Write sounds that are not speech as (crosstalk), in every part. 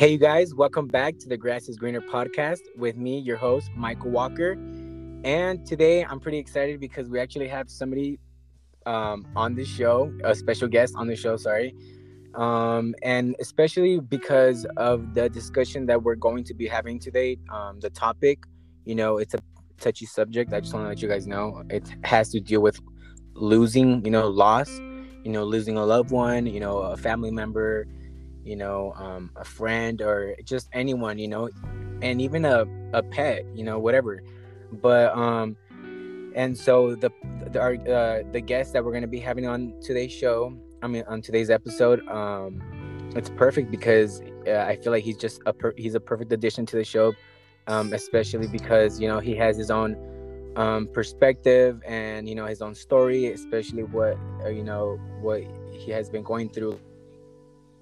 Hey, you guys, welcome back to the Grass is Greener podcast with me, your host, Michael Walker. And today I'm pretty excited because we actually have somebody um, on the show, a special guest on the show, sorry. Um, and especially because of the discussion that we're going to be having today, um, the topic, you know, it's a touchy subject. I just want to let you guys know it has to deal with losing, you know, loss, you know, losing a loved one, you know, a family member, you know, um, a friend or just anyone, you know, and even a, a pet, you know, whatever. But um, and so the the our, uh, the guest that we're gonna be having on today's show, I mean, on today's episode, um, it's perfect because uh, I feel like he's just a per- he's a perfect addition to the show, um, especially because you know he has his own um, perspective and you know his own story, especially what uh, you know what he has been going through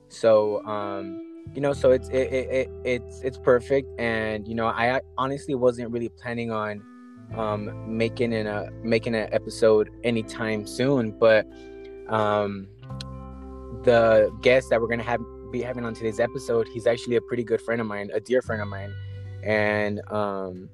so um, you know, so it's it, it, it it's it's perfect, and you know, I honestly wasn't really planning on um, making an a making an episode anytime soon, but um, the guest that we're gonna have be having on today's episode, he's actually a pretty good friend of mine, a dear friend of mine, and um,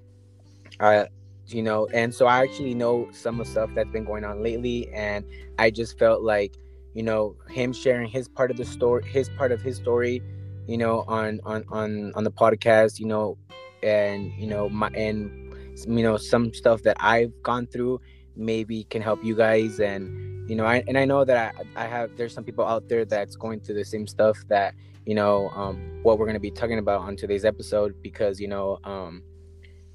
I you know and so i actually know some of stuff that's been going on lately. And i just felt like you know him sharing his part of the story his part of his story you know on on on on the podcast you know and you know my and you know some stuff that i've gone through maybe can help you guys and you know I, and i know that I, I have there's some people out there that's going through the same stuff that you know um what we're going to be talking about on today's episode because you know um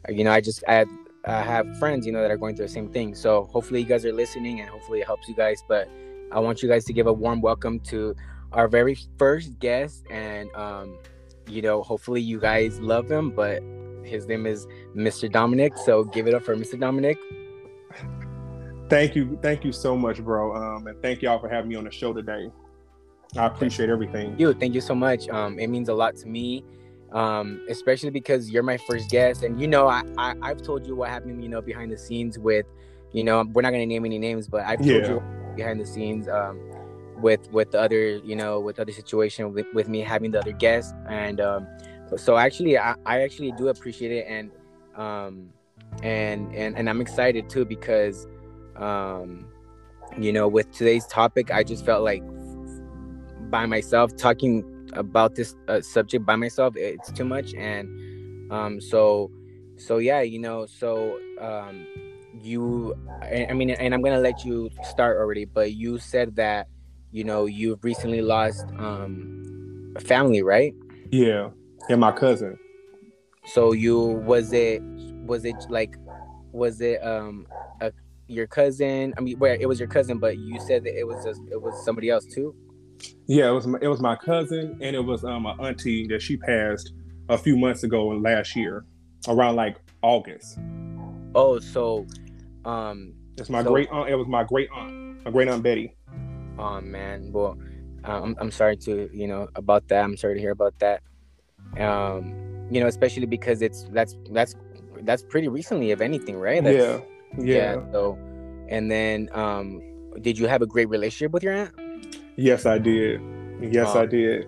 you know i just i I have friends, you know, that are going through the same thing. So hopefully you guys are listening and hopefully it helps you guys. But I want you guys to give a warm welcome to our very first guest, and um, you know, hopefully you guys love him. But his name is Mr. Dominic, so give it up for Mr. Dominic. Thank you, thank you so much, bro, um, and thank y'all for having me on the show today. I appreciate everything. You, thank you so much. Um, it means a lot to me, um, especially because you're my first guest, and you know, I, I I've told you what happened, you know, behind the scenes with, you know, we're not gonna name any names, but I've told yeah. you behind the scenes um, with with the other you know with other situation with, with me having the other guests. And um, so actually I, I actually do appreciate it. And um, and and and I'm excited too because um, you know with today's topic I just felt like by myself talking about this uh, subject by myself it's too much. And um, so so yeah you know so um, you i mean and i'm gonna let you start already but you said that you know you've recently lost um a family right? Yeah. And my cousin. So you was it was it like was it um a, your cousin i mean where it was your cousin but you said that it was just it was somebody else too? Yeah it was my, it was my cousin and it was um my auntie that she passed a few months ago in last year around like august. Oh so um, it's my so, great aunt. It was my great aunt, my great aunt Betty. Oh man, well, uh, I'm I'm sorry to you know about that. I'm sorry to hear about that. Um, you know, especially because it's that's that's that's pretty recently, if anything, right? That's, yeah. yeah, yeah. So, and then, um, did you have a great relationship with your aunt? Yes, I did. Yes, um, I did.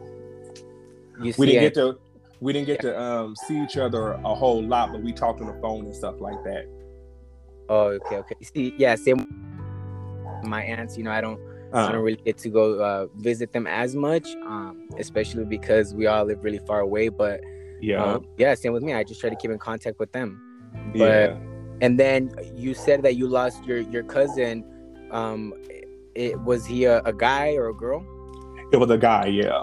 we didn't get to we didn't get yeah. to um, see each other a whole lot, but we talked on the phone and stuff like that. Oh, okay, okay. See, yeah, same. My aunts, you know, I don't, uh-huh. I don't really get to go uh, visit them as much, um, especially because we all live really far away. But yeah, um, yeah, same with me. I just try to keep in contact with them. But, yeah. And then you said that you lost your your cousin. Um, it was he a, a guy or a girl? It was a guy. Yeah.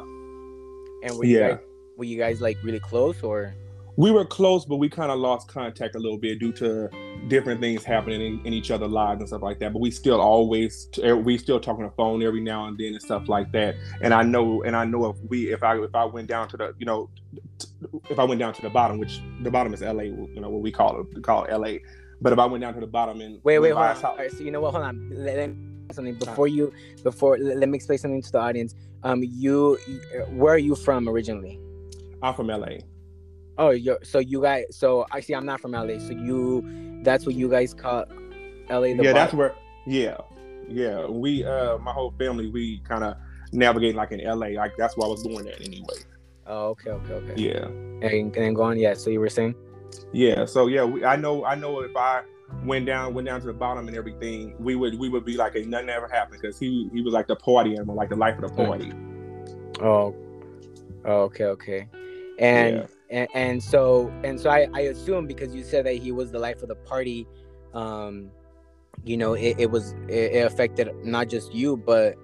And were you yeah. guys were you guys like really close or? We were close, but we kind of lost contact a little bit due to different things happening in, in, each other's lives and stuff like that. But we still always er, we still talk on the phone every now and then and stuff like that. And I know and I know if we if I if I went down to the you know if I went down to the bottom, which the bottom is L.A. You know what we call it call it L.A. But if I went down to the bottom and wait wait hold on. All right, so you know what? Hold on. Let, something before you before let me explain something to the audience. Um, you where are you from originally? I'm from L.A. Oh, you so you guys. So actually, I'm not from LA. So you, that's what you guys call LA. yeah, bottom. that's where. Yeah, yeah. We, uh, my whole family, we kind of navigate like in LA. Like that's why I was doing that anyway. Oh, okay, okay, okay. Yeah. And, and then go. Yeah. So you were saying? Yeah. So yeah, we, I know. I know if I went down, went down to the bottom and everything, we would we would be like, ain't nothing ever happened because he he was like the party animal, like the life of the party. Oh. oh okay, okay. And, Yeah. And and so and so I I assume because you said that he was the life of the party, um, you know, it, it was it, it affected not just you but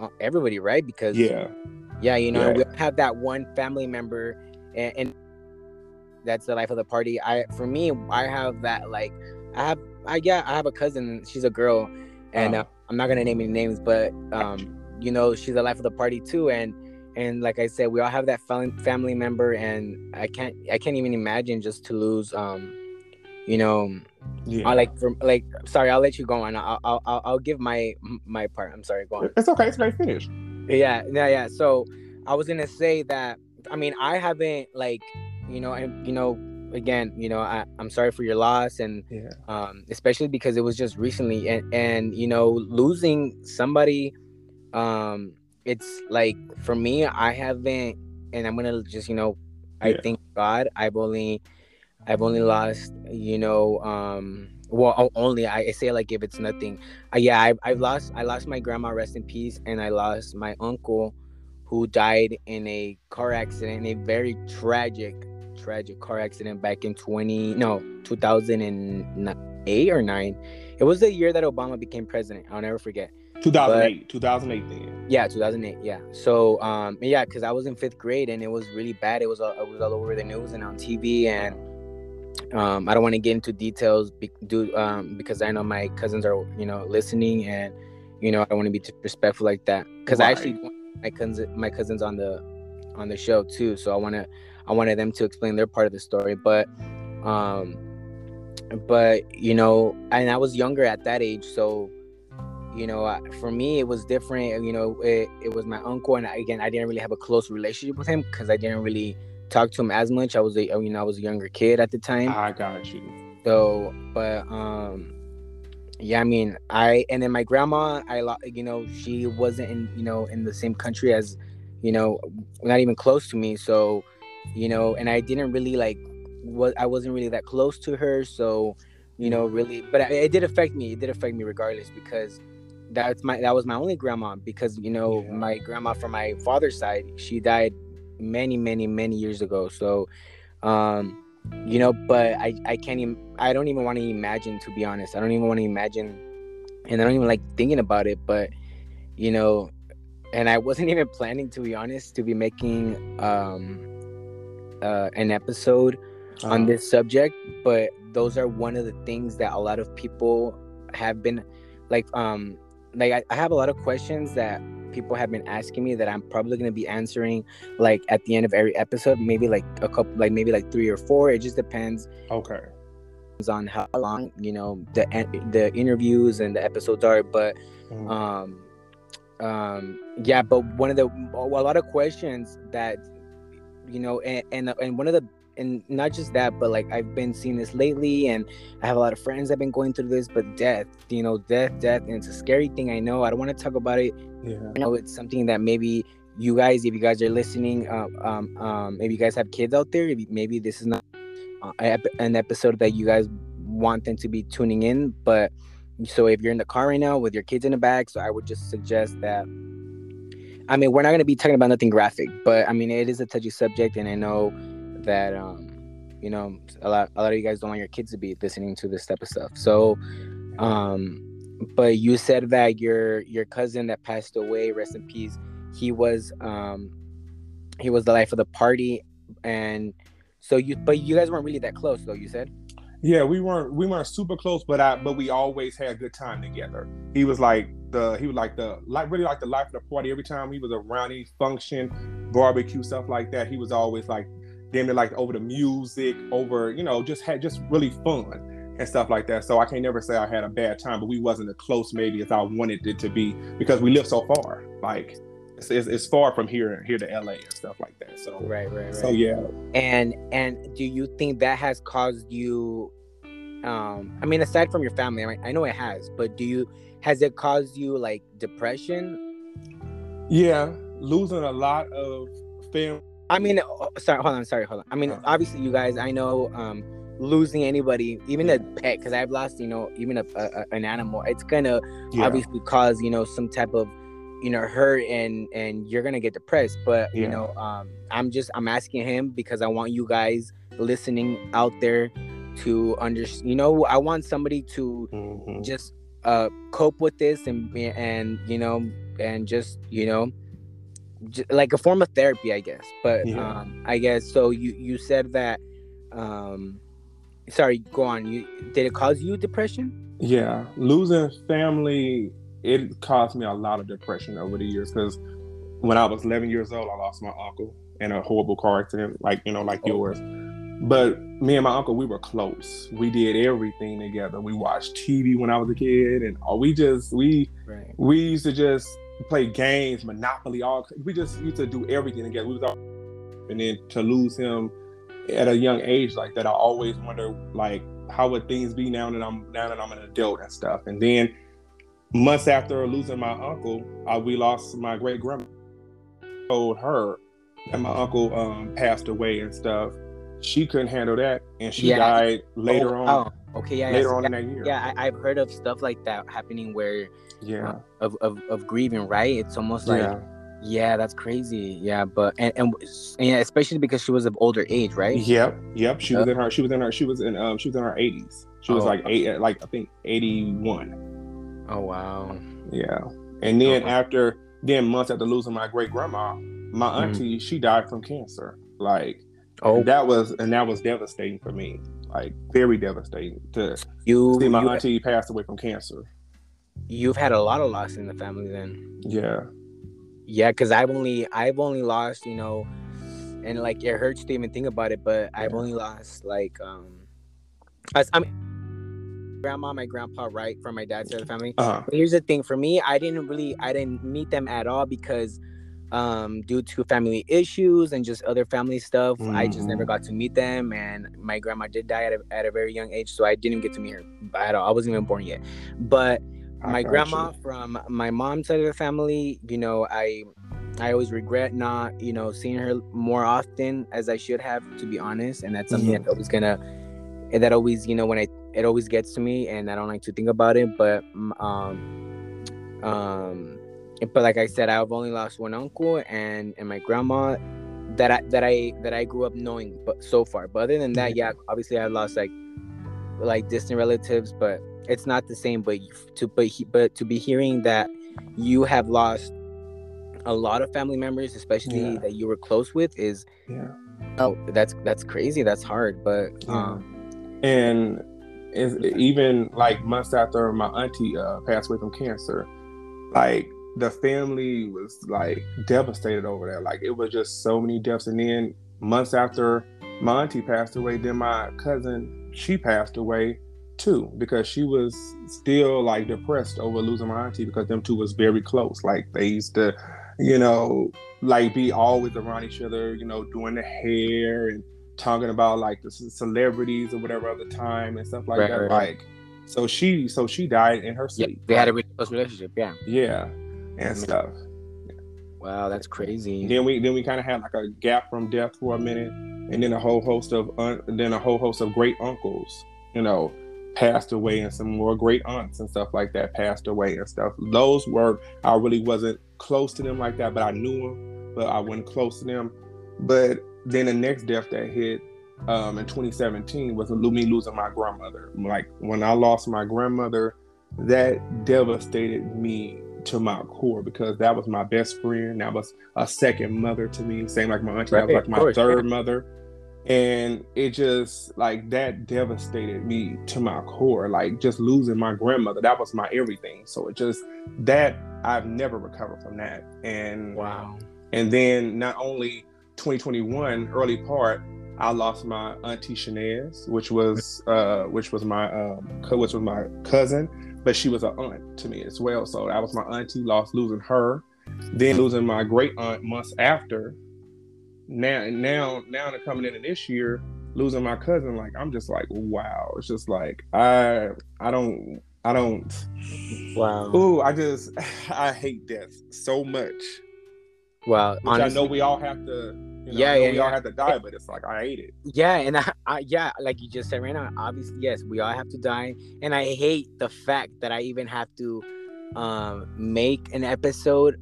uh, everybody, right? Because Yeah. yeah, you know, Yeah. we have that one family member, and, and that's the life of the party. I for me, I have that like I have I yeah I have a cousin. She's a girl, and Uh. uh, I'm not gonna name any names, but um, you know, she's the life of the party too, and and like I said, we all have that family member, and I can't I can't even imagine just to lose um, you know, Yeah. I like from like sorry, I'll let you go on. I'll I'll I'll, I'll give my my part. I'm sorry, go on. it's okay. It's okay. Finish. Yeah, yeah, yeah. So I was gonna say that. I mean, I haven't like, you know, and you know, again, you know, I, I'm sorry for your loss, and Yeah. um, especially because it was just recently, and and you know, losing somebody, um, it's like for me, I haven't, and I'm gonna just, you know, I Yeah. thank God, I've only, I've only lost, you know, um. Well, only I I say like if it's nothing, uh, yeah, I I lost I lost my grandma, rest in peace, and I lost my uncle, who died in a car accident, a very tragic, tragic car accident back in twenty no two thousand and eight or nine. It was the year that Obama became president. I'll never forget. 2008. 2008. Then. Yeah, 2008. Yeah. So, um, yeah, because I was in fifth grade and it was really bad. It was all, it was all over the news and on TV. And um, I don't want to get into details be, do, um, because I know my cousins are, you know, listening and, you know, I don't want to be disrespectful like that. Because I actually want my cousins, my cousins on the on the show too. So I want to I wanted them to explain their part of the story. But, um, but you know, and I was younger at that age, so you know for me it was different you know it, it was my uncle and I, again i didn't really have a close relationship with him because i didn't really talk to him as much. I was a you know i was a younger kid at the time. I got you. so but um yeah i mean i and then my grandma i you know she wasn't in you know in the same country as you know not even close to me. So you know and i didn't really like what i wasn't really that close to her. So you know really but it, it did affect me. It did affect me regardless because that's my that was my only grandma because you know Yeah. my grandma from my father's side she died many many many years ago. So um you know but i i can't even i don't even want to imagine to be honest. I don't even want to imagine and i don't even like thinking about it but you know and i wasn't (laughs) even planning to be honest to be making um uh an episode on Uh, this subject but those are one of the things that a lot of people have been like um like I, I have a lot of questions that people have been asking me that i'm probably going to be answering like at the end of every episode maybe like a couple like maybe like three or four it just depends okay. on how long you know the the interviews and the episodes are but Mhm. um um yeah but one of the a lot of questions that you know and and, and one of the and not just that but like i've been seeing this lately and i have a lot of friends that have been going through this but death you know death death and it's a scary thing i know i don't want to talk about it yeah. I know it's something that maybe you guys, if you guys are listening, uh, um, um, maybe you guys have kids out there. If you- Maybe this is not uh, an episode that you guys want them to be tuning in. But so if you're in the car right now with your kids in the back, so I would just suggest that. I mean, we're not going to be talking about nothing graphic, but I mean, it is a touchy subject, and I know that um, you know a lot a lot of you guys don't want your kids to be listening to this type of stuff. So, um, but you said that your your cousin that passed away, rest in peace. He was um, he was the life of the party, and so you but you guys weren't really that close though. You said. Yeah, we weren't we weren't super close, but I but we always had a good time together. He was like the he was like the like really like the life of the party. Every time he was around any function, barbecue stuff like that, he was always like damn near like over the music, over you know just had just really fun and stuff like that. So I can't never say I had a bad time, but we wasn't as close maybe as I wanted it to be because we live so far. Like it's, it's, it's far from here here to LA and stuff like that. So Right, right, right. so yeah, and and do you think that has caused you um i mean aside from your family I, mean, I know it has but do you has it caused you like depression Yeah, losing a lot of family I mean, oh, sorry, hold on, sorry, hold on. I mean, Uh. obviously, you guys, I know, um, losing anybody, even a pet, because I've lost, you know, even a, a, an animal, it's gonna Yeah. obviously cause, you know, some type of, you know, hurt, and and you're gonna get depressed. But you know, um, I'm just I'm asking him because I want you guys listening out there to understand. You know, I want somebody to Mhm. just uh cope with this and and you know and just you know like a form of therapy i guess but Yeah. um i guess so you you said that um sorry go on you did it cause you depression Yeah, losing family it caused me a lot of depression over the years because when I was 11 years old, I lost my uncle in a horrible car accident, like you know, like Oh. yours. But me and my uncle, we were close. We did everything together. We watched TV when I was a kid, and all we just we right we used to just play games, Monopoly. All we just used to do everything together. We was all, and then to lose him at a young age like that, I always wonder like how would things be now that I'm now that I'm an adult and stuff. And then months after losing my uncle, uh, we lost my great grandma. Told her that my uncle um, passed away and stuff. She couldn't handle that, and she Yeah. died later Oh, on. oh, okay yeah later yeah, on yeah, in that year. yeah I, i've heard of stuff like that happening where yeah, of, of of grieving right it's almost like yeah. yeah that's crazy yeah but and, and and yeah, especially because she was of older age right Yep, yep. She was in her. She was in her. She was in. Um. She was in her eighties. She was Oh. like eight. Like I think eighty-one. oh wow Yeah. And then Oh. after, then months after losing my great grandma, my Mhm. auntie she died from cancer. Like oh that was, and that was devastating for me. Like very devastating to you, see my you auntie pass away from cancer. you've had a lot of loss in the family then Yeah. yeah because i've only i've only lost you know and like it hurts to even think about it but i've only lost like um I, I mean grandma my grandpa right from my dad's side of the family Uh. But here's the thing for me i didn't really i didn't meet them at all because um due to family issues and just other family stuff i just never got to meet them and my grandma did die at a, at a very young age so i didn't get to meet her at all i wasn't even born yet but I my grandma you. from my mom's side of the family you know i i always regret not you know seeing her more often as i should have to be honest and that's something Mhm. that's always gonna that always you know when i it always gets to me and i don't like to think about it but mm, um um but like i said i've only lost one uncle and and my grandma that i that i that i grew up knowing but so far but other than that yeah obviously i lost like like distant relatives but it's not the same but to but he, but to be hearing that you have lost a lot of family members especially Yeah. that you were close with is Yeah. oh that's that's crazy that's hard but Yeah. um and even like months after my auntie uh, passed away from cancer, like the family was like devastated over that. Like it was just so many deaths. And then months after my auntie passed away, then my cousin she passed away too because she was still like depressed over losing my auntie because them two was very close. Like they used to, you know, like be always around each other. You know, doing the hair and talking about like the celebrities or whatever at the time and stuff like Right, that. right. Like, so she, so she died in her yeah, sleep. they had a really close relationship yeah yeah, and stuff. wow that's crazy Then we, then we kind of had like a gap from death for a minute, and then a whole host of, un- then a whole host of great uncles, you know, passed away, and some more great aunts and stuff like that passed away and stuff. Those were I really wasn't close to them like that, but I knew them, but I wasn't close to them. But then the next death that hit um, in 2017 was me losing my grandmother. Like when I lost my grandmother, that devastated me to my core because that was my best friend. That was a second mother to me. Same like my auntie, that was like my course, third yeah. mother. And it just like that devastated me to my core. Like just losing my grandmother, that was my everything. So it just that I've never recovered from that. And wow and then not only 2021 early part, I lost my auntie Shanez, which was uh, which was my um, co- which was my cousin, but she was an aunt to me as well. So that was my auntie. Lost losing her, then losing my great aunt months after. Now now now to coming into this year, losing my cousin. Like I'm just like wow. It's just like I I don't I don't. wow Ooh, I just (sighs) I hate death so much wow which I know we all have to You know, Yeah, yeah, we all yeah. have to die, but it's like I hate it. Yeah, and I, I yeah, like you just said right now, obviously yes, we all have to die, and I hate the fact that I even have to um make an episode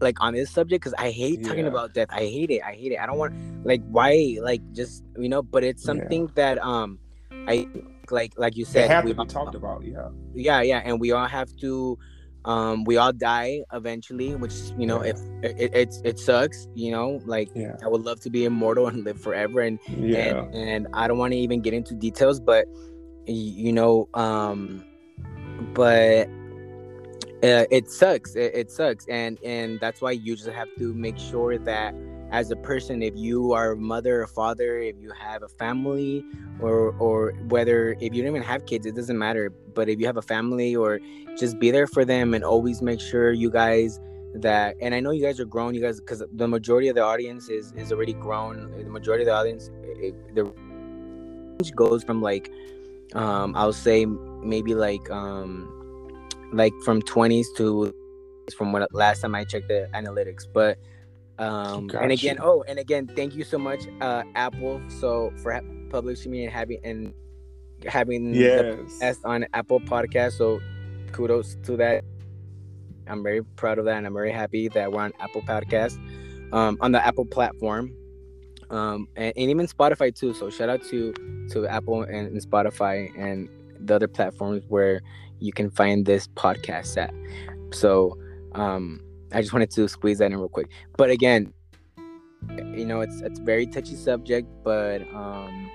like on this subject because I hate talking about death. I hate it. I hate it. I don't want like why like just you know, but it's Yeah. something that um I like like you said It have we to be talked about. Yeah. yeah yeah and we all have to um we all die eventually which you know Yeah. if it, it's it sucks you know like Yeah. i would love to be immortal (laughs) and live forever and Yeah. and, and i don't want to even get into details but you know um but uh, it sucks it, it sucks and and that's why you just have to make sure that as a person if you are a mother or father if you have a family or or whether if you don't even have kids it doesn't matter. But if you have a family or just be there for them and always make sure you guys that and i know you guys are grown you guys because the majority of the audience is is already grown. The majority of the audience it, the range goes from like um i'll say maybe like um like from 20s to from what last time i checked the analytics. But um and again oh and again thank you so much uh apple so for publishing me and having and having the Yes. podcast on apple podcast so kudos to that. I'm very proud of that and i'm very happy that we're on apple podcast um on the apple platform. Um and, and even spotify too so shout out to to apple and, and spotify and the other platforms where you can find this podcast at. So um i just wanted to squeeze that in real quick. But again you know it's it's very touchy subject but um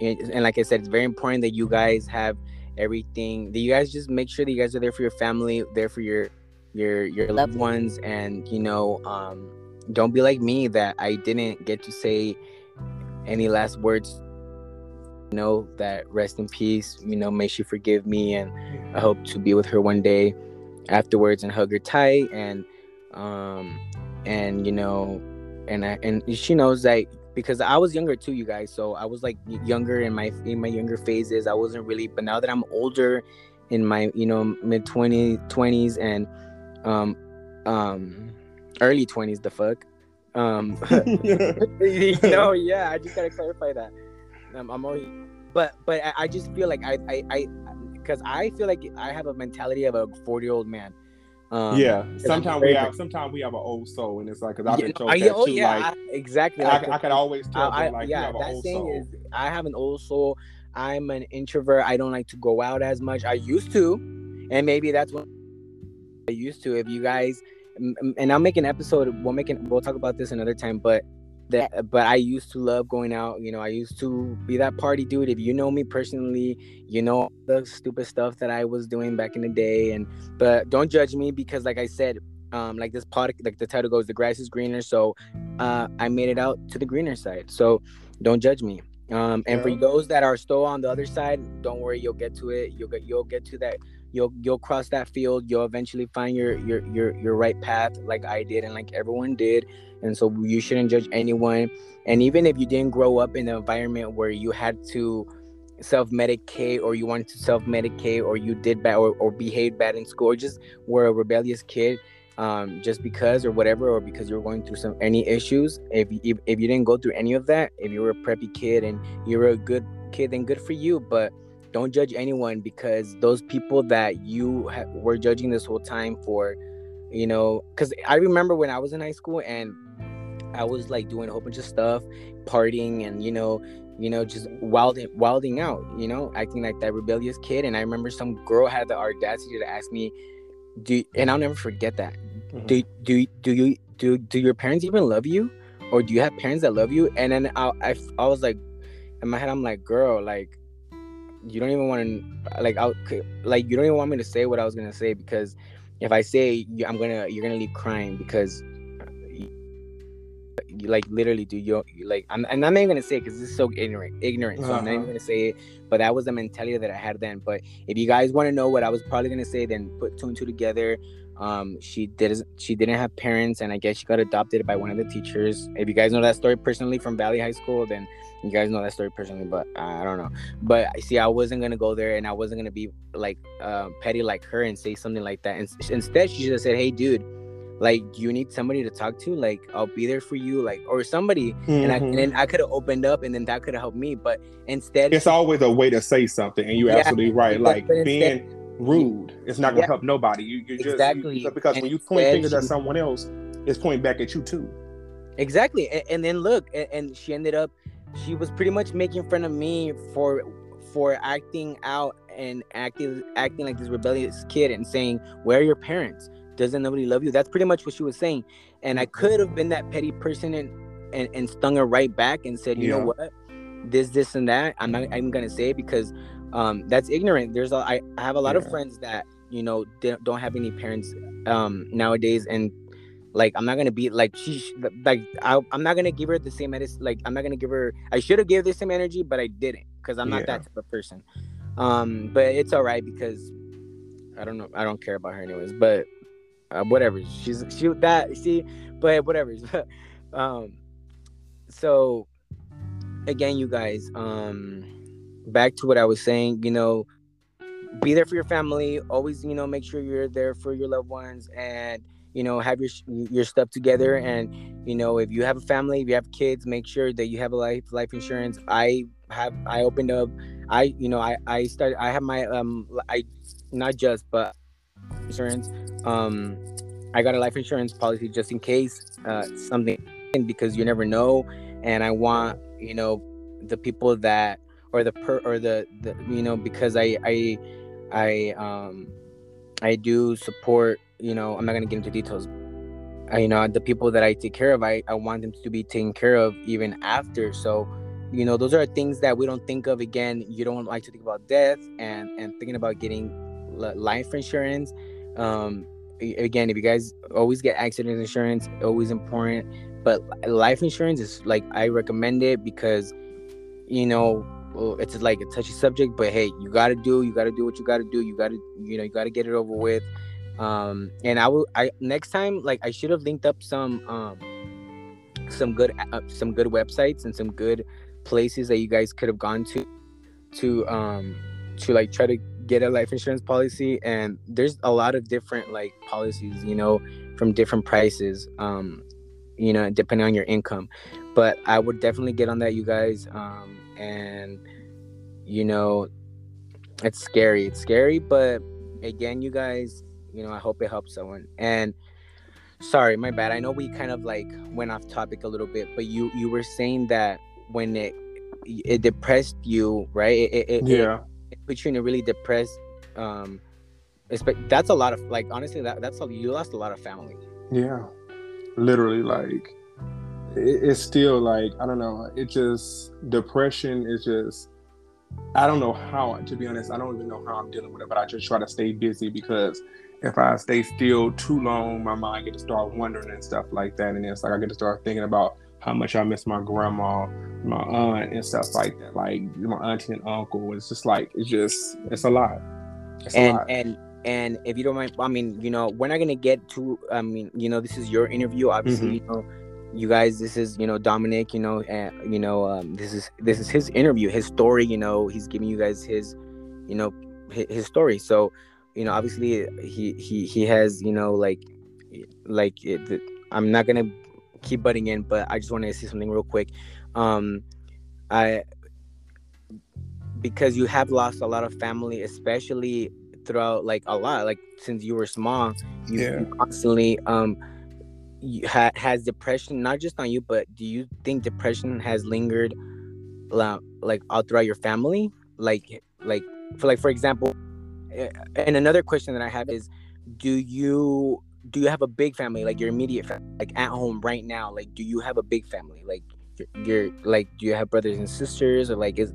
and, and like i said it's very important that you guys have everything that you guys just make sure that you guys are there for your family there for your your your loved ones and you know um don't be like me that i didn't get to say any last words you know that rest in peace you know may she forgive me and i hope to be with her one day afterwards and hug her tight and um and you know and I, and she knows that because I was younger too, you guys. So I was like younger in my in my younger phases. I wasn't really, but now that I'm older, in my you know mid 20 20s and um um early 20s, the fuck. Um, (laughs) you know, (laughs) yeah. I just gotta clarify that. Um, I'm always, but but I, I just feel like I I I because I feel like I have a mentality of a 40 year old man. Um, yeah. Sometimes we have sometimes we have an old soul, and it's like because I've Yeah, been told I- that oh too. yeah, like I- exactly. I, like, I could always tell I, them like you yeah, have an that old saying soul. is I have an old soul. I'm an introvert. I don't like to go out as much. I used to, and maybe that's what I used to. If you guys, and I'll make an episode. We'll make an, We'll talk about this another time. But that, but I used to love going out. You know, I used to be that party dude. If you know me personally, you know the stupid stuff that I was doing back in the day. And but don't judge me because, like I said, um, like this pod, like the title goes, the grass is greener. So, uh, I made it out to the greener side. So, don't judge me. Um, and for those that are still on the other side, don't worry, you'll get to it. You'll get you'll get to that. You'll you'll cross that field. You'll eventually find your your your your right path, like I did and like everyone did. And so you shouldn't judge anyone. And even if you didn't grow up in an environment where you had to self-medicate or you wanted to self-medicate or you did bad or, or behaved bad in school or just were a rebellious kid um, just because or whatever, or because you were going through some any issues. If, if if you didn't go through any of that, if you were a preppy kid and you were a good kid, then good for you. But don't judge anyone because those people that you ha- were judging this whole time for, you know, because I remember when I was in high school and I was like doing a whole bunch of stuff, partying and you know, you know, just wilding wilding out, you know, acting like that rebellious kid. And I remember some girl had the audacity to ask me, "Do?" And I'll never forget that Mhm. do do do you do do your parents even love you or do you have parents that love you and then I, I, I was like in my head i'm like girl like you don't even want to like i like you don't even want me to say what i was gonna say because if i say you- i'm gonna you're gonna leave crying because uh, you, you like literally do you like I'm, and i'm not even gonna say because this is so ignorant ignorant so i'm not even Uh-huh. gonna say it but that was the mentality that i had then but if you guys want to know what i was probably gonna say then put two and two together um she did she didn't have parents and i guess she got adopted by one of the teachers if you guys know that story personally from valley high school then you guys know that story personally but i don't know but see i wasn't gonna go there and i wasn't gonna be like uh, petty like her and say something like that and instead she just said hey dude like you need somebody to talk to like i'll be there for you like or somebody mm-hmm. and, I, and Mm-hmm. then i could have opened up and then that could have helped me but instead it's she- always a way to say something, and you're Yeah, absolutely right. but- Like but instead- being rude, it's not gonna Yeah. help nobody. You, you just Exactly. you- because And when you point fingers at someone else, it's pointing back at you too. exactly and, and then look and, and she ended up she was pretty much making fun of me for for acting out and acting acting like this rebellious kid and saying where are your parents? Doesn't nobody love you? That's pretty much what she was saying. And i could have been that petty person and and, and stung her right back and said you Yeah. know what? This this and that. I'm not i'm gonna say it because um that's ignorant. There's a i, I have a lot of friends that you know don't have any parents um nowadays and like i'm not gonna be like she sh- like I, i'm not gonna give her the same medicine like i'm not gonna give her i should have gave the same energy but i didn't because i'm not Yeah. that type of person um but it's all right because i don't know i don't care about her anyways but uh, whatever she's she that see but whatever (laughs) um so again you guys um back to what i was saying you know be there for your family always you know make sure you're there for your loved ones and you know have your your stuff together. And you know if you have a family if you have kids make sure that you have a life life insurance. I have i opened up i you know i i started i have my um i not just but insurance. Um i got a life insurance policy just in case uh something because you never know. And i want you know the people that or the per or the, the you know because i i i um i do support you know i'm not gonna get into details. I, you know the people that i take care of i i want them to be taken care of even after. So you know those are things that we don't think of. Again you don't like to think about death and and thinking about getting life insurance. Um again if you guys always get accident insurance always important. But life insurance is like i recommend it because you know it's like a touchy subject but hey you gotta do you gotta do what you gotta do. You gotta you know you gotta get it over with um and i will i next time like i should have linked up some um some good uh, some good websites and some good places that you guys could have gone to to um to like try to get a life insurance policy. And there's a lot of different like policies you know from different prices um you know depending on your income. But i would definitely get on that you guys. Um and you know it's scary. It's scary but again you guys you know i hope it helps someone and sorry my bad i know we kind of like went off topic a little bit but you you were saying that when it it depressed you right it, it, it, Yeah, it put you in a really depressed um that's a lot of like honestly that that's a, you lost a lot of family yeah. Literally, like it, it's still like I don't know. It just depression is just. I don't know how. To be honest, I don't even know how I'm dealing with it. But I just try to stay busy because if I stay still too long, my mind get to start wondering and stuff like that. And it's like I get to start thinking about how much I miss my grandma, my aunt, and stuff like that. Like my auntie and uncle. It's just like it's just it's a lot. It's a and lot. and and if you don't mind i mean you know we're not gonna get to i mean you know this is your interview obviously Mm-hmm. you know you guys this is you know dominic you know and you know um this is this is his interview his story you know he's giving you guys his you know his, his story so you know obviously he he he has you know like like it, i'm not gonna keep butting in but i just want to say something real quick um i because you have lost a lot of family especially throughout like a lot like since you were small you, Yeah. you constantly um you ha- has depression not just on you but do you think depression has lingered like all throughout your family like like for like for example and another question that i have is do you do you have a big family like your immediate family like at home right now like do you have a big family like you're, you're like do you have brothers and sisters or like is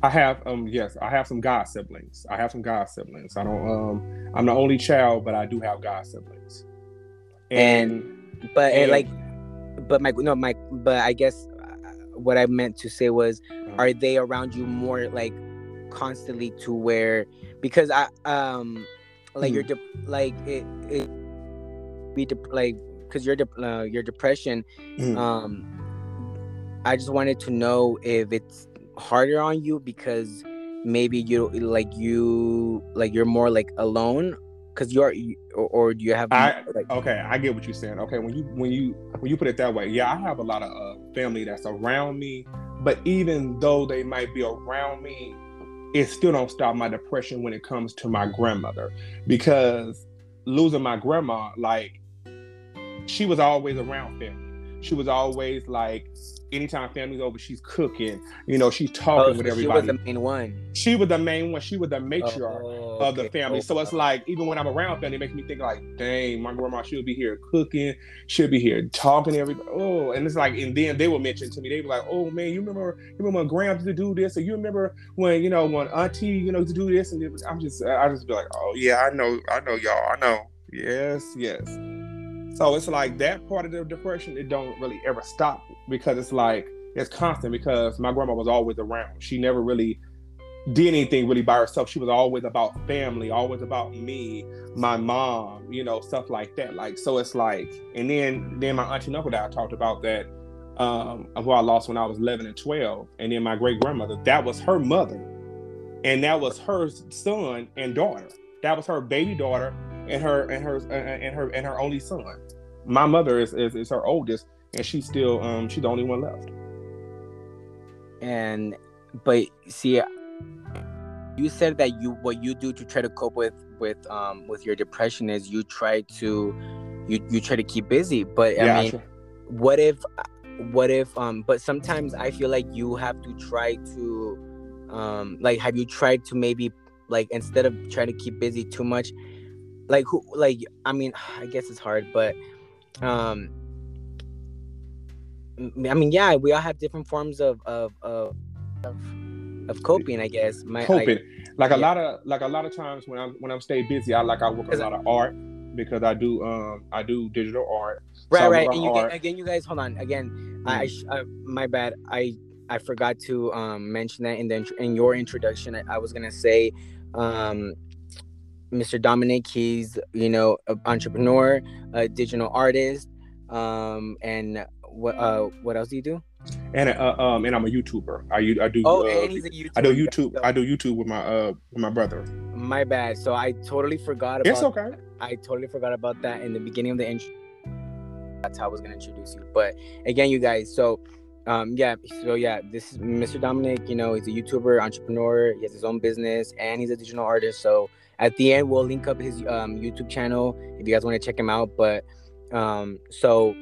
I have um yes, I have some god siblings. I have some god siblings. I don't um I'm the only child, but I do have god siblings. And, but eh, and- like but my no my but i guess uh, what i meant to say was are they around you more like constantly to where because i um like your de- like it, it be de- like because your de- uh, your depression Mhm. um i just wanted to know if it's harder on you because maybe you like you like you're more like alone because you're or, or do you have I like okay, I get what you're saying. Okay, when you when you when you put it that way, yeah, I have a lot of uh, family that's around me, but even though they might be around me, it still don't stop my depression when it comes to my grandmother because losing my grandma, like she was always around family. She was always like anytime family's over, she's cooking. You know, she's talking oh, with everybody. She was the main one. She was the main one. She was the matriarch Oh, of the family. So it's like even when I'm around family, it makes me think like, dang, my grandma should be here cooking, should be here talking to everybody. Oh, and it's like, and then they will mention to me, they be like, oh man, you remember, you remember when Graham used to do this, or you remember when you know when Auntie, you know, used to do this, and it was- I'm just, I just be like, oh yeah, I know, I know y'all, I know, yes, yes. So it's like that part of the depression, it don't really ever stop because it's like it's constant because my grandma was always around. She never really did anything really by herself. She was always about family, always about me, my mom, you know, stuff like that. Like so it's like and then then my auntie and uncle that I talked about that um who I lost when I was 11 and 12 and then my great grandmother that was her mother and that was her son and daughter that was her baby daughter and her and her and her and her only son my mother is is, is her oldest and she's still um she's the only one left and but see you said that you what you do to try to cope with with um with your depression is you try to you you try to keep busy but yeah i mean sure. what if what if um but sometimes i feel like you have to try to um like have you tried to maybe like instead of trying to keep busy too much like who like i mean i guess it's hard but um I mean, yeah, we all have different forms of of of of, of coping. I guess my coping Like, like a yeah. lot of like a lot of times when i'm when i'm stay busy i like i work a lot of art because i do um i do digital art right, work right. And you art. again, you guys, hold on. Again, I, I, uh, my bad. I I forgot to um mention that in the in your introduction. I, I was gonna say, um, Mr. Dominic, he's you know an entrepreneur, a digital artist, um, and what uh what else do you do? and uh, um and i'm a youtuber i i do Oh, uh, and he's a YouTuber. i do youtube so- i do youtube with my uh with my brother My bad. So I totally forgot about. it's okay I totally forgot about that in the beginning of the intro. That's how I was gonna introduce you. But again, you guys, so um yeah, so yeah, this is Mr. Dominic, you know, he's a YouTuber, entrepreneur, he has his own business, and he's a digital artist. So at the end we'll link up his um YouTube channel if you guys want to check him out. But um so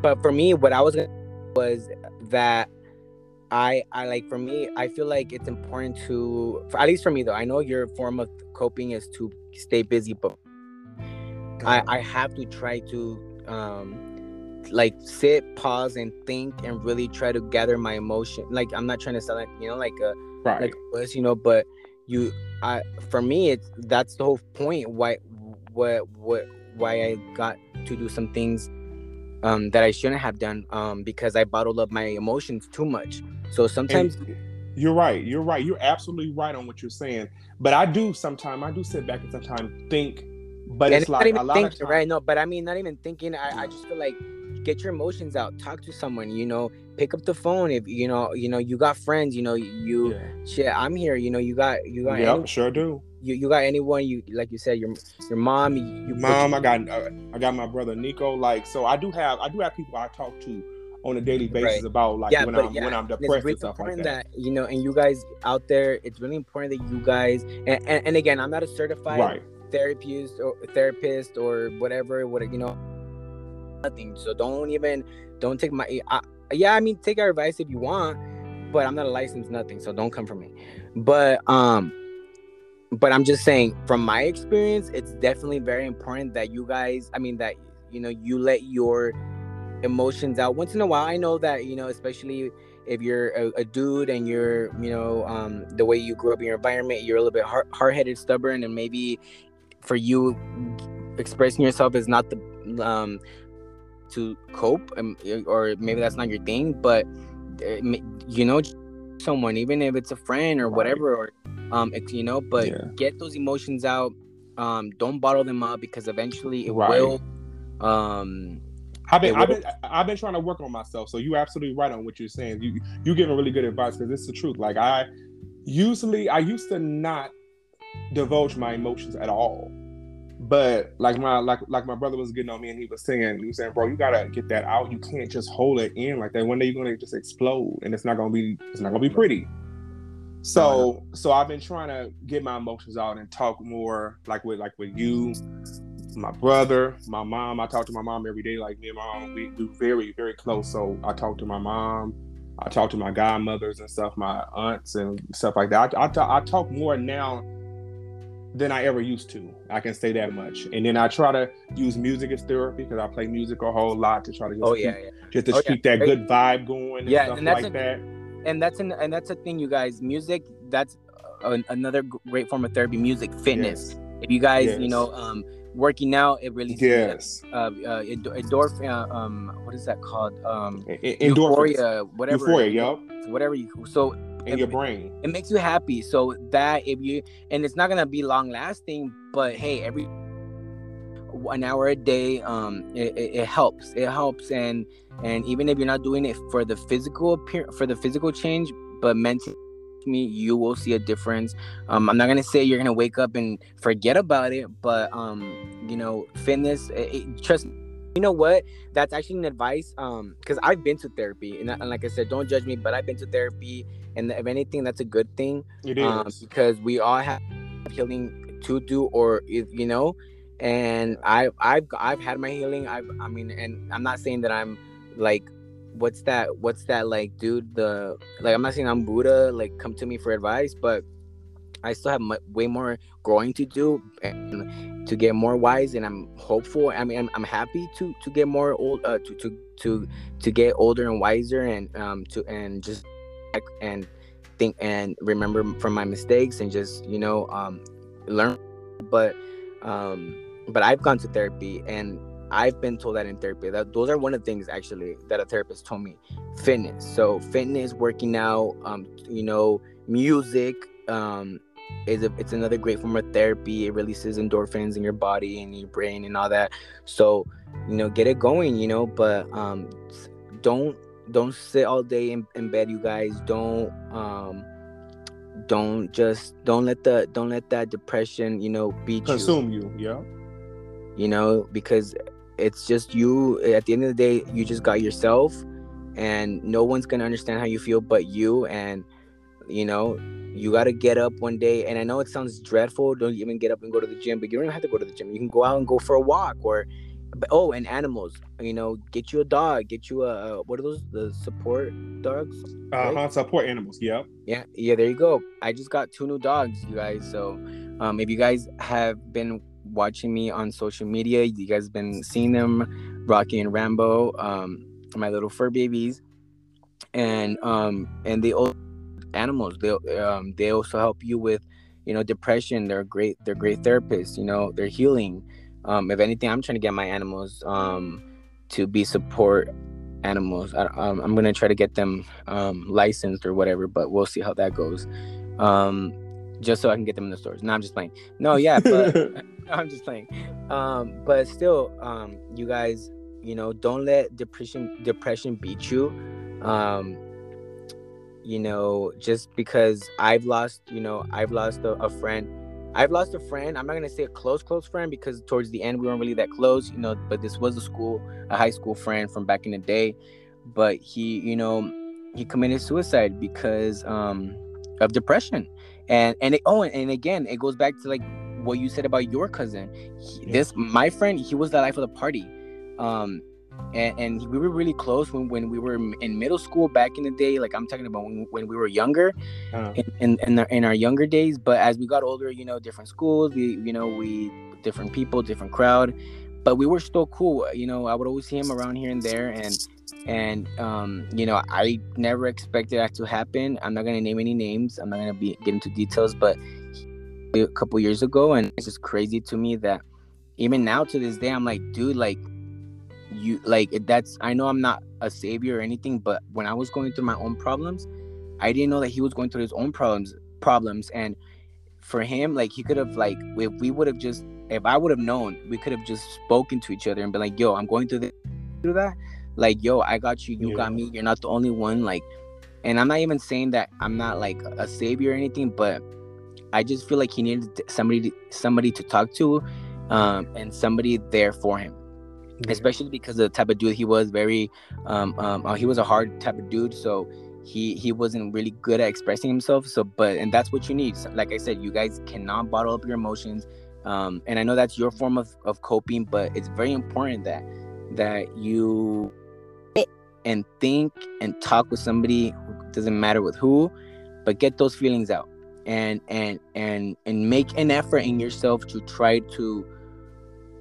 but for me, what I was gonna was that I I like for me, I feel like it's important to for, at least for me though. I know your form of coping is to stay busy, but I I have to try to um like sit, pause, and think, and really try to gather my emotion. Like I'm not trying to sound like you know like a right like puss, you know, but you I for me it's that's the whole point why what what why I got to do some things um that I shouldn't have done um because I bottled up my emotions too much. So sometimes And you're right you're right you're absolutely right on what you're saying but i do sometimes i do sit back and sometimes think but it's not like even a lot thinking, of times right? No, but I mean, not even thinking. I, I just feel like get your emotions out. Talk to someone. You know, pick up the phone if you know. You know, you got friends. You know, you yeah, shit. I'm here. You know, you got you got Yep, any, sure do you, you got anyone. You like you said your your mom. You, you mom your- i got uh, i got my brother nico like so i do have i do have people i talk to on a daily basis Right. about like Yeah, when i'm yeah, when i'm And it's depressed really and stuff like important that, that. you know, and you guys out there, it's really important that you guys. And, and, and again, I'm not a certified right therapist or therapist or whatever what you know nothing so don't even don't take my I, yeah i mean take our advice if you want but i'm not a licensed nothing so don't come for me. But um but i'm just saying from my experience it's definitely very important that you guys i mean that you know you let your emotions out. Once in a while i know that you know especially if you're a, a dude and you're you know um the way you grew up in your environment you're a little bit hard, hard-headed stubborn and maybe for you expressing yourself is not the um to cope um, or maybe that's not your thing but uh, you know someone even if it's a friend or whatever or um you know but Yeah. get those emotions out um don't bottle them up because eventually it Right. will um I've been, I've been, I've been trying to work on myself. So you're absolutely right on what you're saying. You, you giving really good advice because it's the truth. Like I, usually, I used to not divulge my emotions at all, But like my like like my brother was getting on me and he was saying, he was saying, bro, you gotta get that out. You can't just hold it in like that. One day you're gonna just explode and it's not gonna be it's not gonna be pretty. So so I've been trying to get my emotions out and talk more like with like with you, my brother, my mom. I talk to my mom every day. Like me and my mom, we we very very close. So I talk to my mom. I talk to my godmothers and stuff, my aunts and stuff like that. I, I, I talk more now than I ever used to. I can say that much. And then I try to use music as therapy because I play music a whole lot to try to just oh keep, yeah, yeah. just to Oh, keep yeah. that good vibe going and Yeah, stuff and that's like a- that. and that's an and that's a thing you guys music that's a, another great form of therapy music fitness if you guys you know um working out it really Yes. uh, uh endo- endorphin uh, um what is that called um E- euphoria whatever Euphoria, yup. whatever you so In your brain. it makes you happy. So that if you and it's not gonna be long lasting but hey every an hour a day um it, it, it helps. It helps. And and even if you're not doing it for the physical appear for the physical change but mentally me you will see a difference. Um i'm not gonna say you're gonna wake up and forget about it but um you know fitness it, it- trust you know what? That's actually an advice um because i've been to therapy and, and like i said don't judge me but i've been to therapy and if anything that's a good thing It is. um, because we all have healing to do or you know and i i've i've had my healing i've i mean and i'm not saying that i'm like what's that what's that like dude the like i'm not saying i'm buddha like come to me for advice but i still have way more growing to do and to get more wise and i'm hopeful i mean i'm, I'm happy to to get more old uh, to to to to get older and wiser and um to and just and think and remember from my mistakes and just you know um learn. But um but i've gone to therapy and i've been told that in therapy that those are one of the things actually that a therapist told me fitness. So fitness working out um you know music um is a, it's another great form of therapy. It releases endorphins in your body and your brain and all that. So you know get it going you know but um don't don't sit all day in, in bed you guys don't um don't just don't let the don't let that depression you know beat you Consume you. Yeah. you know because it's just you at the end of the day you just got yourself and no one's gonna understand how you feel but you and you know you got to get up one day and i know it sounds dreadful don't even get up and go to the gym but you don't have to go to the gym you can go out and go for a walk or oh and animals you know get you a dog get you a, what are those the support dogs Uh huh. Support animals. Yep. yeah, yeah, there you go. I just got two new dogs, you guys. So, um, if you guys have been watching me on social media, you guys been seeing them, Rocky and Rambo, um, my little fur babies, and um, and they all animals. They um, they also help you with, you know, depression. They're great. They're great therapists. You know, they're healing. Um, if anything, I'm trying to get my animals um to be support animals. I, um, I'm gonna try to get them um, licensed or whatever, but we'll see how that goes. Um, just so I can get them in the stores. No, I'm just playing. No, yeah, but (laughs) (laughs) I'm just playing. Um, but still, um, you guys, you know, don't let depression depression beat you. Um, you know, just because I've lost, you know, I've lost a, a friend. I've lost a friend. I'm not gonna say a close, close friend because towards the end we weren't really that close, you know. But this was a school, a high school friend from back in the day. But he, you know, he committed suicide because um, of depression, and and it, oh, and again, it goes back to like what you said about your cousin. He, Yeah. This my friend, he was the life of the party, um, and, and we were really close when, when we were in middle school back in the day. Like I'm talking about when, when we were younger, Uh, in in in our, in our younger days. But as we got older you know different schools we you know we different people different crowd. But we were still cool you know i would always see him around here and there. And and um you know i never expected that to happen. I'm not going to name any names. I'm not going to be get into details. But a couple years ago and it's just crazy to me that even now to this day i'm like dude like you like that's i know i'm not a savior or anything but when i was going through my own problems I didn't know that he was going through his own problems problems and for him like he could have like if we would have just if I would have known we could have just spoken to each other and been like yo I'm going through this through that like yo I got you you Yeah. got me you're not the only one like and I'm not even saying that I'm not like a savior or anything but I just feel like he needed somebody to, somebody to talk to um, and somebody there for him especially because of the type of dude he was very um, um uh, he was a hard type of dude so he he wasn't really good at expressing himself so but and that's what you need. So, like i said you guys cannot bottle up your emotions um and i know that's your form of, of coping but it's very important that that you and think and talk with somebody doesn't matter with who but get those feelings out and and and and make an effort in yourself to try to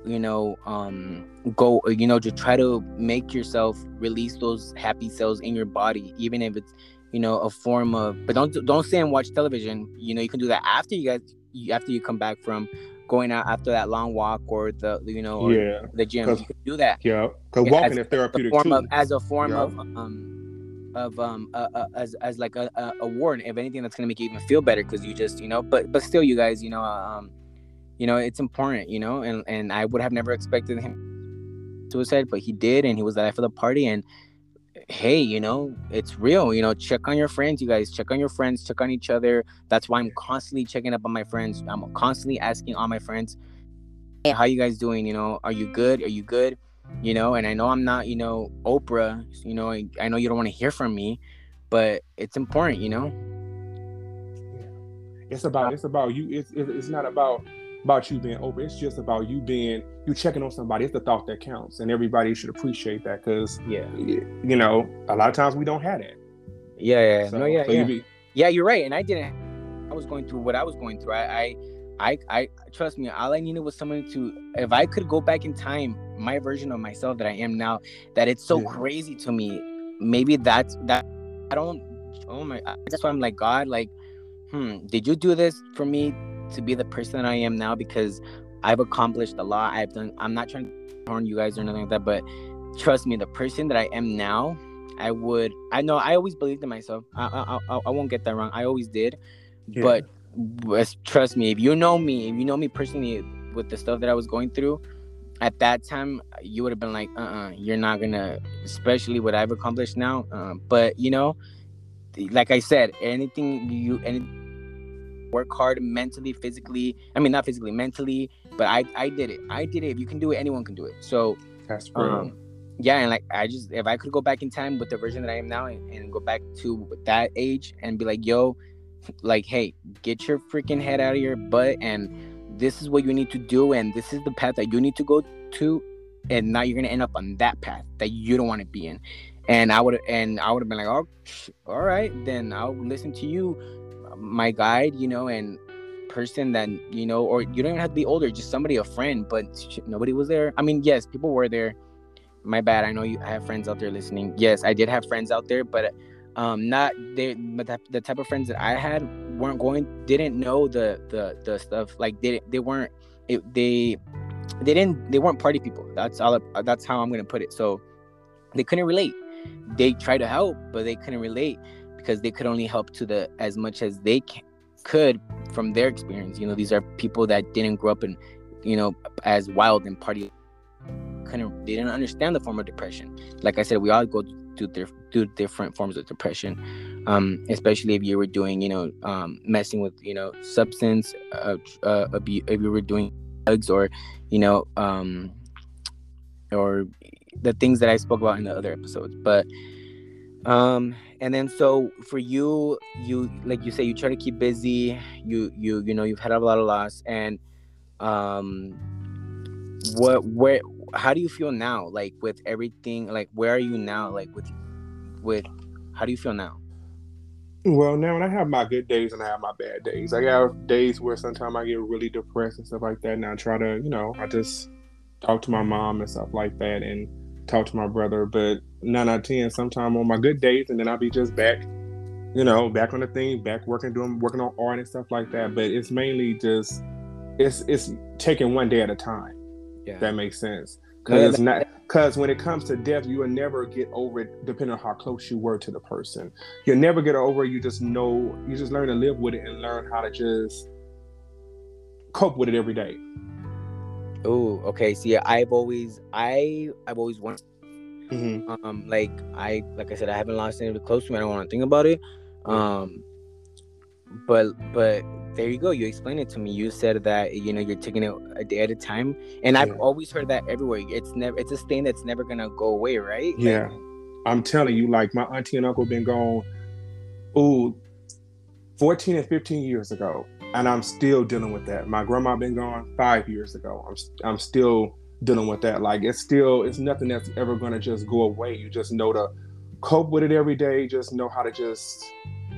you know um go you know to try to make yourself release those happy cells in your body even if it's you know a form of but don't don't stay and watch television you know you can do that after you guys after you come back from going out after that long walk or the you know yeah the gym you can do that yeah because walking is therapeutic form too. Of, as a form yeah. of um of um uh, uh, as as like a, a, a if anything that's gonna make you even feel better because you just you know but but still you guys you know um you know it's important you know and and i would have never expected him suicide but he did and he was the life of the party and hey you know it's real you know check on your friends you guys check on your friends check on each other. That's why i'm constantly checking up on my friends. I'm constantly asking all my friends hey, how you guys doing? You know are you good? Are you good? You know and i know i'm not you know oprah you know i, I know you don't want to hear from me but it's important you know? It's about it's about you it's it's not about about you being open. It's just about you being you checking on somebody. It's the thought that counts, and everybody should appreciate that because yeah, you know, a lot of times we don't have that. Yeah, yeah, so, no, yeah, so yeah. You be, yeah, you're right. And I didn't. I was going through what I was going through. I, I, I, I trust me. All I needed was someone to. If I could go back in time, my version of myself that I am now, that it's so yeah. crazy to me. Maybe that's that. I don't. Oh my. That's why I'm like God. Like, hmm. Did you do this for me to be the person that I am now because I've accomplished a lot. I've done. I'm not trying to harm you guys or nothing like that, but trust me, the person that I am now, I would. I know. I always believed in myself. I I, I, I won't get that wrong. I always did, yeah. but trust me, if you know me, if you know me personally with the stuff that I was going through, at that time you would have been like, uh, uh-uh, uh, you are not gonna, especially what I've accomplished now. Uh, but you know, like I said, anything you anything work hard mentally, physically. I mean, not physically, mentally. But I, I did it. I did it. If you can do it, anyone can do it. So that's true. Um, yeah, and like I just, if I could go back in time with the version that I am now, and, and go back to that age and be like, yo, like, hey, get your freaking head out of your butt, and this is what you need to do, and this is the path that you need to go to, and now you're gonna end up on that path that you don't want to be in and I would and I would have been like, oh, all right, then I'll listen to you my guide, you know, and person that you know, or you don't even have to be older, just somebody, a friend, but nobody was there. I mean, yes, people were there. My bad. I know you I have friends out there listening. Yes, I did have friends out there, but um, not they, but the, the type of friends that I had weren't going, didn't know the the the stuff. Like they they weren't it, they they didn't they weren't party people. That's all. That's how I'm gonna put it. So they couldn't relate. They tried to help, but they couldn't relate because they could only help to the as much as they can, could from their experience. You know, these are people that didn't grow up in, you know, as wild and party. Couldn't they didn't understand the form of depression. Like I said, we all go through different forms of depression, um, especially if you were doing, you know, um, messing with, you know, substance uh, uh, abuse, if you were doing drugs or, you know, um, or the things that I spoke about in the other episodes. But um and then so for you you like you say you try to keep busy you you you know you've had a lot of loss and um what where how do you feel now like with everything like where are you now like with with how do you feel now? Well now i have my good days and i have my bad days i have days where sometimes i get really depressed and stuff like that and i try to you know i just talk to my mom and stuff like that and talk to my brother, but nine out of ten, sometime on my good days, and then I'll be just back, you know, back on the thing, back working, doing working on art and stuff like that. But it's mainly just it's it's taking one day at a time. Yeah. That makes sense. Because no, not because when it comes to death, you will never get over it depending on how close you were to the person. You'll never get over it. You just know you just learn to live with it and learn how to just cope with it every day. Oh, okay. See, I've always, I, I've always wanted. Mm-hmm. Um, like I, like I said, I haven't lost anybody close to me. I don't want to think about it. Um, but, but there you go. You explained it to me. You said that you know you're taking it a day at a time, and I've always heard that everywhere. It's never it's a stain that's never gonna go away, right? Yeah, like, I'm telling you, like my auntie and uncle been gone, ooh, 14 and 15 years ago, and I'm still dealing with that. My grandma been gone five years ago. I'm I'm still dealing with that. Like it's still it's nothing that's ever gonna just go away. You just know to cope with it every day. Just know how to just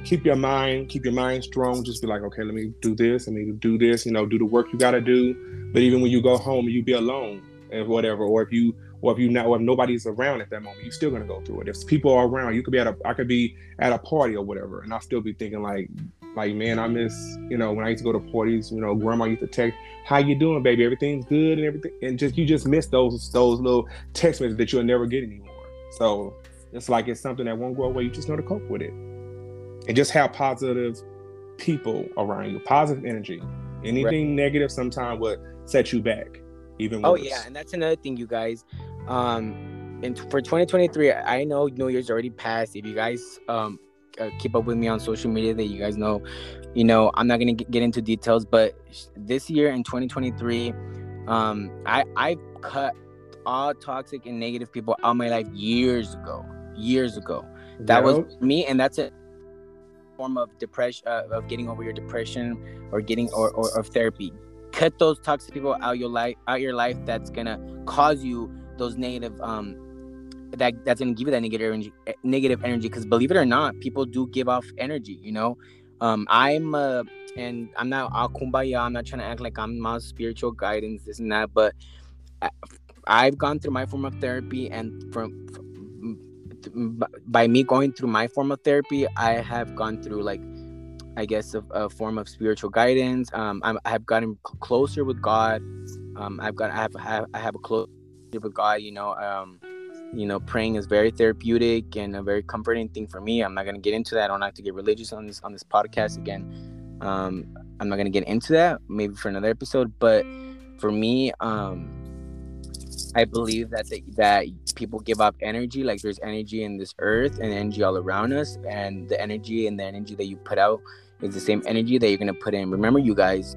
keep your mind, keep your mind strong. Just be like, okay, let me do this, let me do this. You know, do the work you got to do. But even when you go home, you be alone and whatever, or if you or if you not or if nobody's around at that moment, you're still gonna go through it. If people are around, you could be at a I could be at a party or whatever, and I'll still be thinking like like man, I miss you know when I used to go to parties. You know, grandma used to text, "How you doing, baby? Everything's good and everything." And just you just miss those those little text messages that you'll never get anymore. So it's like it's something that won't go away. You just know to cope with it and just have positive people around you, positive energy. Anything right. negative sometimes would set you back. Even oh yeah, and that's another thing, you guys. Um, and for 2023, I know New Year's already passed. If you guys um uh, keep up with me on social media, that you guys know, you know, I'm not gonna get into details, but this year in 2023, um, I I cut all toxic and negative people out of my life years ago. Years ago, that was me, and that's it form of depression uh, of getting over your depression or getting or, or, or therapy. Cut those toxic people out your life out your life that's gonna cause you those negative um that that's gonna give you that negative energy eh, negative energy because believe it or not people do give off energy you know um i'm uh and i'm not all kumbaya i'm not trying to act like i'm my spiritual guidance this and that but I, i've gone through my form of therapy and from, from by me going through my form of therapy, I have gone through like, I guess, a, a form of spiritual guidance. Um, I'm, I have gotten closer with God. Um, I've got, I have, I have a close with God. You know, um, you know, praying is very therapeutic and a very comforting thing for me. I'm not gonna get into that. I don't have to get religious on this on this podcast again. Um, I'm not gonna get into that. Maybe for another episode. But for me, um, I believe that the, that people give off energy. Like there's energy in this earth and energy all around us, and the energy and the energy that you put out is the same energy that you're gonna put in. Remember, you guys,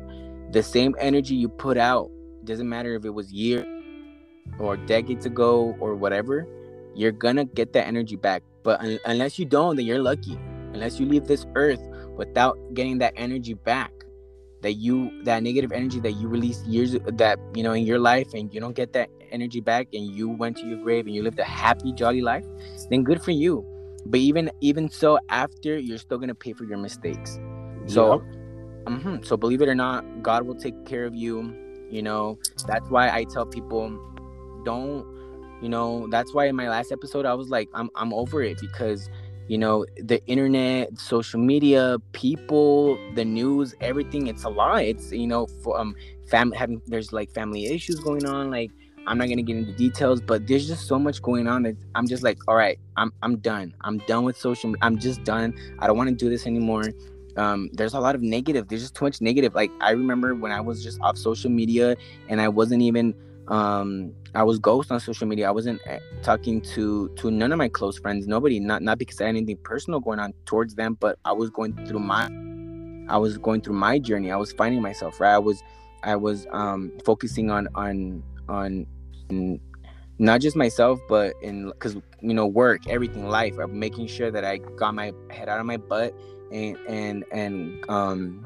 the same energy you put out doesn't matter if it was years or decades ago or whatever. You're gonna get that energy back. But un- unless you don't, then you're lucky. Unless you leave this earth without getting that energy back that you that negative energy that you released years that you know in your life and you don't get that energy back and you went to your grave and you lived a happy jolly life then good for you but even even so after you're still gonna pay for your mistakes so yep. mm-hmm, so believe it or not god will take care of you you know that's why i tell people don't you know that's why in my last episode i was like i'm, I'm over it because you know the internet social media people the news everything it's a lot. It's you know for um family having there's like family issues going on like i'm not gonna get into details but there's just so much going on that i'm just like all right i'm i'm done. I'm done with social i'm just done. I don't want to do this anymore. Um, there's a lot of negative there's just too much negative. Like i remember when i was just off social media and i wasn't even um I was ghost on social media. I wasn't eh, talking to to none of my close friends. Nobody. Not not because I had anything personal going on towards them, but I was going through my I was going through my journey. I was finding myself. Right. I was I was um focusing on on on not just myself, but in because you know work, everything, life. I'm making sure that I got my head out of my butt and and and um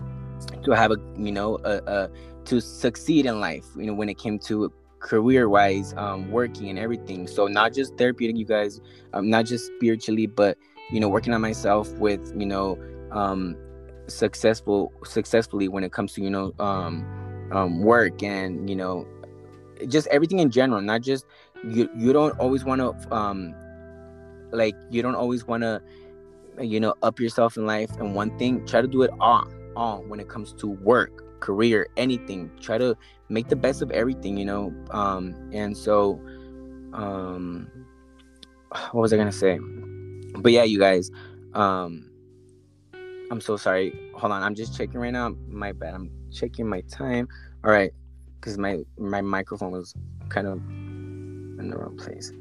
to have a you know a, a to succeed in life. You know when it came to career wise um, working and everything. So not just therapeutic you guys um, not just spiritually but you know working on myself with you know um, successful successfully when it comes to you know um, um, work and you know just everything in general not just you you don't always want to um like you don't always want to you know up yourself in life. And one thing try to do it all all when it comes to work career anything. Try to make the best of everything you know? Um and so um (sighs) what was i gonna say? But yeah you guys um i'm so sorry. Hold on i'm just checking right now. My bad i'm checking my time. All right because my my microphone was kind of in the wrong place.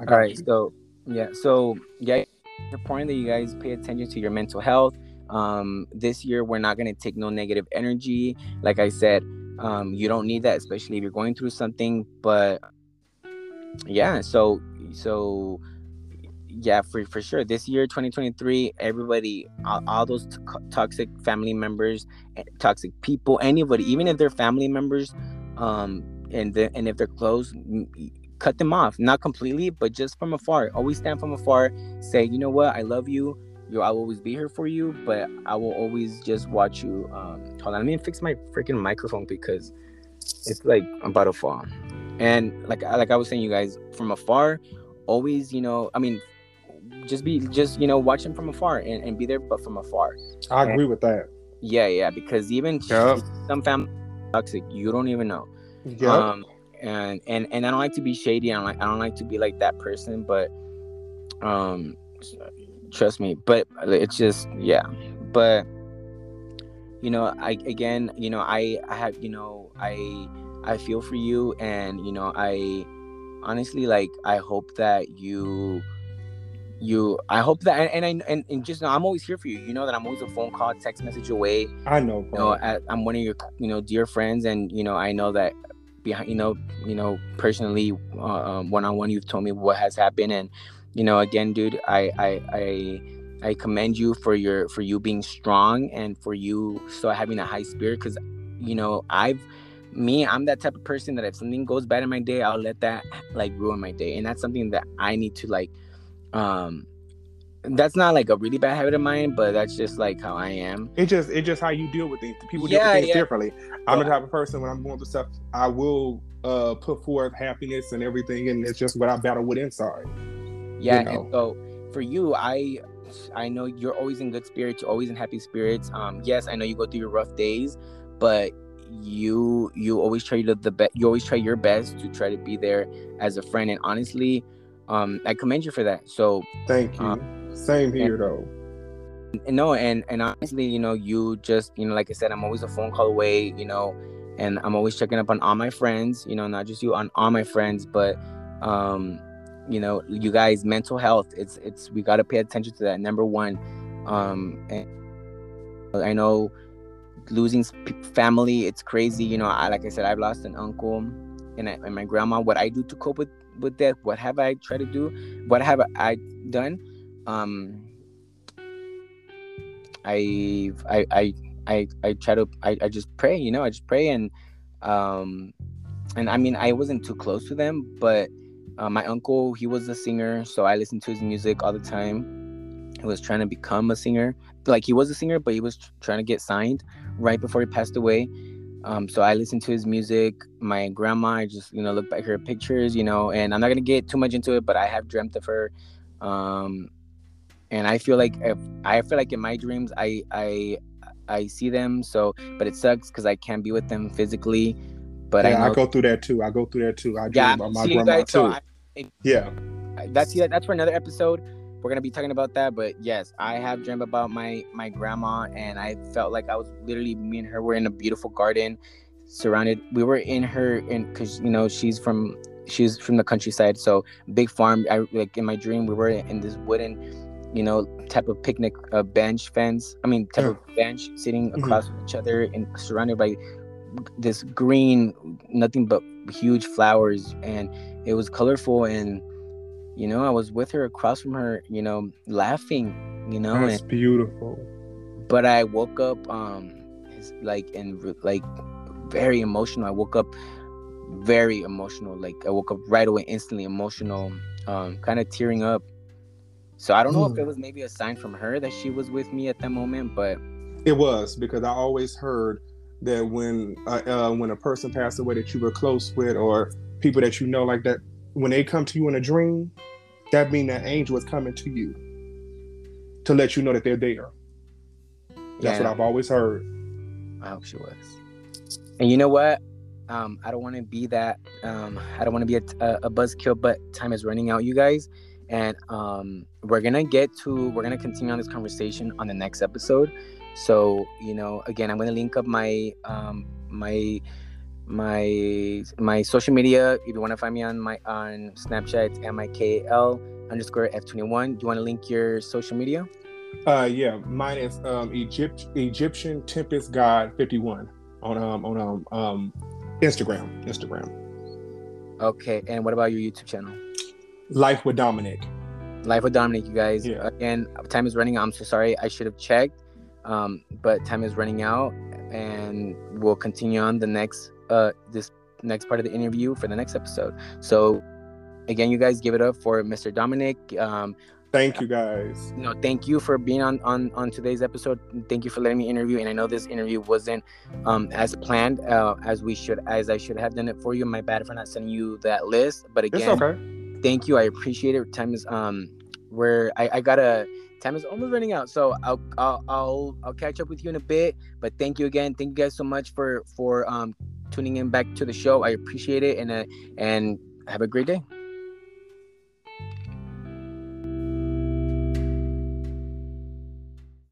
All right you. so yeah so yeah it's important that you guys pay attention to your mental health um this year we're not going to take no negative energy. Like i said um you don't need that especially if you're going through something but yeah so so yeah for for sure. This year 2023 everybody all, all those t- toxic family members eh, toxic people anybody even if they're family members um and the, and if they're close cut them off. Not completely but just from afar. Always stand from afar. Say you know what? I love you you i'll always be here for you but i will always just watch you um hold on let me fix my freaking microphone because it's like about to fall. And like like i was saying you guys from afar always you know i mean just be just you know watch them from afar and, and be there but from afar. I agree and, with that. Yeah yeah because even yep. some family toxic you don't even know. Yeah. Um and and and i don't like to be shady i don't like i don't like to be like that person but um trust me but it's just yeah. But you know i again you know i i have you know i i feel for you and you know i honestly like i hope that you you i hope that and, and i and, and just i'm always here for you. You know that i'm always a phone call text message away. I know bro. you know I, i'm one of your you know dear friends and you know i know that behind you know you know personally uh, um, one-on-one you've told me what has happened and you know again dude i i i I commend you for your for you being strong and for you still having a high spirit because you know I've me I'm that type of person that if something goes bad in my day I'll let that like ruin my day and that's something that I need to like um that's not like a really bad habit of mine, but that's just like how I am. It just it's just how you deal with things. People deal with things yeah. differently. I'm the type of person when I'm going through stuff, I will uh put forth happiness and everything, and it's just what I battle with inside. Yeah, you know? and so for you, I I know you're always in good spirits, you're always in happy spirits. Um, yes, I know you go through your rough days, but you you always try to the best. You always try your best to try to be there as a friend, and honestly um i commend you for that so thank you um, same here and, though and no and and honestly you know you just you know like i said i'm always a phone call away you know and i'm always checking up on all my friends you know not just you on all my friends but um you know you guys mental health it's it's we got to pay attention to that number one. Um and i know losing family it's crazy you know I, like i said i've lost an uncle and, I, and my grandma. What i do to cope with with that what have i tried to do what have i done? Um i i i i, I try to I, I just pray you know i just pray and um and i mean i wasn't too close to them but uh, my uncle he was a singer so i listened to his music all the time he was trying to become a singer like he was a singer but he was trying to get signed right before he passed away um, so I listened to his music. My grandma, I just you know look back her pictures, you know, and I'm not gonna get too much into it, but I have dreamt of her, um, and I feel like if I feel like in my dreams I I I see them. So, but it sucks because I can't be with them physically. But yeah, I, I, go through that too. I go through that too. I dream yeah, about my grandma too. So I, yeah, that's yeah, that's for another episode we're gonna be talking about that. But yes, I have dreamed about my my grandma, and I felt like I was literally me and her were in a beautiful garden, surrounded. We were in her, in because you know she's from she's from the countryside, so big farm. I like in my dream we were in this wooden, you know, type of picnic uh, bench fence. I mean, type yeah. of bench sitting mm-hmm. across from each other and surrounded by this green, nothing but huge flowers, and it was colorful and you know i was with her across from her you know laughing you know it's beautiful but i woke up um like and like very emotional i woke up very emotional like i woke up right away instantly emotional um kind of tearing up so i don't know mm. if it hmm. was maybe a sign from her that she was with me at that moment but it was because i always heard that when uh, uh, when a person passed away that you were close with or people that you know like that when they come to you in a dream, that means that angel is coming to you to let you know that they're there. That's yeah. what I've always heard. I hope she was. And you know what? Um, I don't want to be that. Um, I don't want to be a, a, a buzzkill, but time is running out, you guys. And um, we're gonna get to. We're gonna continue on this conversation on the next episode. So you know, again, I'm gonna link up my um, my my my social media if you want to find me on my on snapchat it's m-i-k-l underscore f21 do you want to link your social media Uh, yeah, mine is um Egypt Egyptian Tempest God fifty one on um on um um Instagram Instagram. Okay, and what about your YouTube channel? Life with Dominic. Life with Dominic, you guys. Yeah. Again, time is running. I'm so sorry. I should have checked, um, but time is running out, and we'll continue on the next uh this next part of the interview for the next episode. So, again, you guys give it up for Mr. Dominic. Um, Thank you guys. you know, thank you for being on on on today's episode. Thank you for letting me interview. And I know this interview wasn't um as planned uh, as we should as I should have done it for you. My bad for not sending you that list. But again, okay. thank you. I appreciate it. Time is um where I, I gotta time is almost running out. So I'll, I'll I'll I'll catch up with you in a bit. But thank you again. Thank you guys so much for for um tuning in back to the show. I appreciate it and uh, and have a great day.